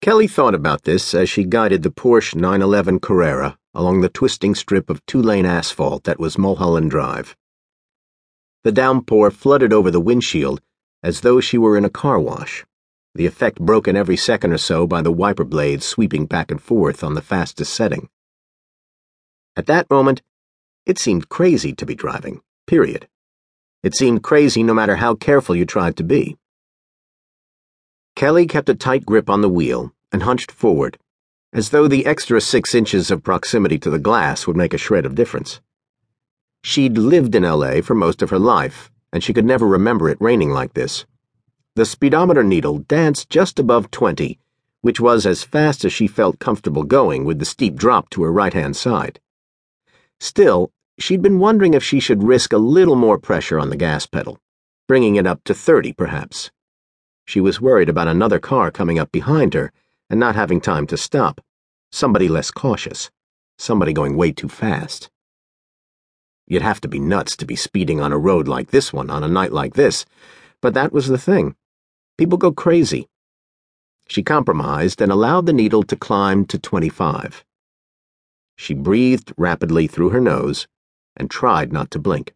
Kelly thought about this as she guided the Porsche 911 Carrera along the twisting strip of two lane asphalt that was Mulholland Drive. The downpour flooded over the windshield as though she were in a car wash, the effect broken every second or so by the wiper blades sweeping back and forth on the fastest setting. At that moment, it seemed crazy to be driving, period. It seemed crazy no matter how careful you tried to be. Kelly kept a tight grip on the wheel and hunched forward, as though the extra six inches of proximity to the glass would make a shred of difference. She'd lived in LA for most of her life, and she could never remember it raining like this. The speedometer needle danced just above 20, which was as fast as she felt comfortable going with the steep drop to her right hand side. Still, she'd been wondering if she should risk a little more pressure on the gas pedal, bringing it up to 30 perhaps. She was worried about another car coming up behind her and not having time to stop. Somebody less cautious. Somebody going way too fast. You'd have to be nuts to be speeding on a road like this one on a night like this, but that was the thing. People go crazy. She compromised and allowed the needle to climb to 25. She breathed rapidly through her nose and tried not to blink.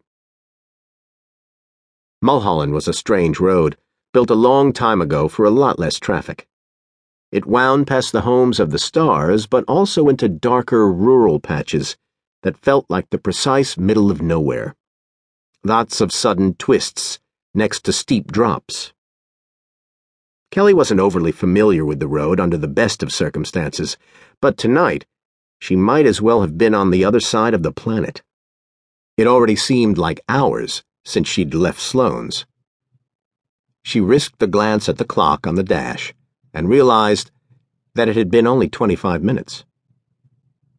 Mulholland was a strange road built a long time ago for a lot less traffic. It wound past the homes of the stars, but also into darker rural patches that felt like the precise middle of nowhere. Lots of sudden twists next to steep drops. Kelly wasn't overly familiar with the road under the best of circumstances, but tonight she might as well have been on the other side of the planet. It already seemed like hours since she'd left Sloan's. She risked a glance at the clock on the dash and realized that it had been only 25 minutes.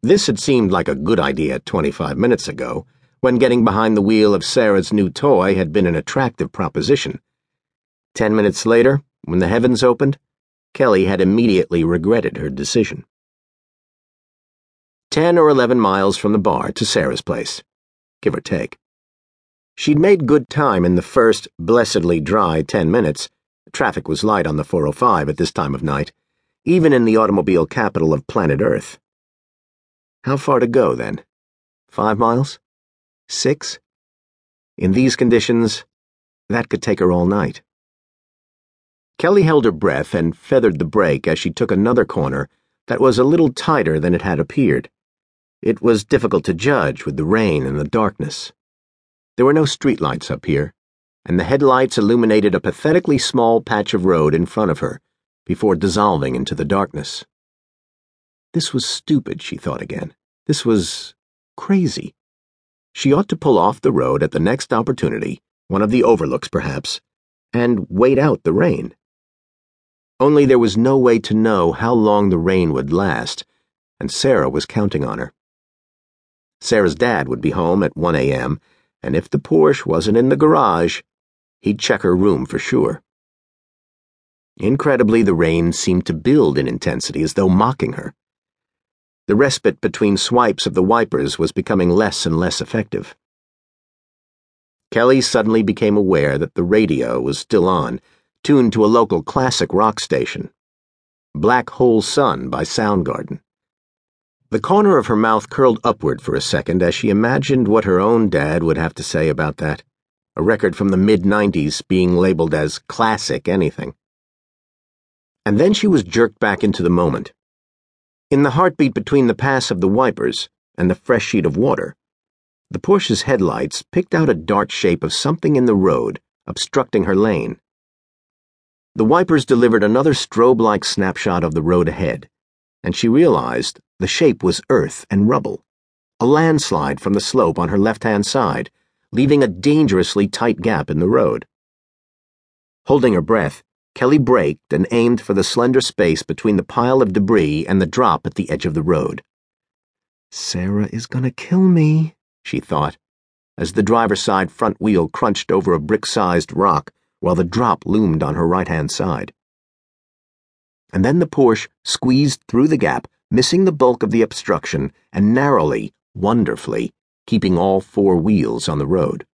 This had seemed like a good idea 25 minutes ago, when getting behind the wheel of Sarah's new toy had been an attractive proposition. Ten minutes later, when the heavens opened, Kelly had immediately regretted her decision. Ten or eleven miles from the bar to Sarah's place, give or take. She'd made good time in the first, blessedly dry ten minutes. Traffic was light on the 405 at this time of night, even in the automobile capital of planet Earth. How far to go, then? Five miles? Six? In these conditions, that could take her all night. Kelly held her breath and feathered the brake as she took another corner that was a little tighter than it had appeared. It was difficult to judge with the rain and the darkness. There were no streetlights up here, and the headlights illuminated a pathetically small patch of road in front of her before dissolving into the darkness. This was stupid, she thought again. This was crazy. She ought to pull off the road at the next opportunity, one of the overlooks perhaps, and wait out the rain. Only there was no way to know how long the rain would last, and Sarah was counting on her. Sarah's dad would be home at 1 a.m and if the Porsche wasn't in the garage, he'd check her room for sure. Incredibly, the rain seemed to build in intensity as though mocking her. The respite between swipes of the wipers was becoming less and less effective. Kelly suddenly became aware that the radio was still on, tuned to a local classic rock station. Black Hole Sun by Soundgarden. The corner of her mouth curled upward for a second as she imagined what her own dad would have to say about that. A record from the mid 90s being labeled as classic anything. And then she was jerked back into the moment. In the heartbeat between the pass of the wipers and the fresh sheet of water, the Porsche's headlights picked out a dark shape of something in the road, obstructing her lane. The wipers delivered another strobe like snapshot of the road ahead, and she realized the shape was earth and rubble. A landslide from the slope on her left hand side, leaving a dangerously tight gap in the road. Holding her breath, Kelly braked and aimed for the slender space between the pile of debris and the drop at the edge of the road. Sarah is gonna kill me, she thought, as the driver's side front wheel crunched over a brick sized rock while the drop loomed on her right hand side. And then the Porsche squeezed through the gap missing the bulk of the obstruction and narrowly, wonderfully, keeping all four wheels on the road.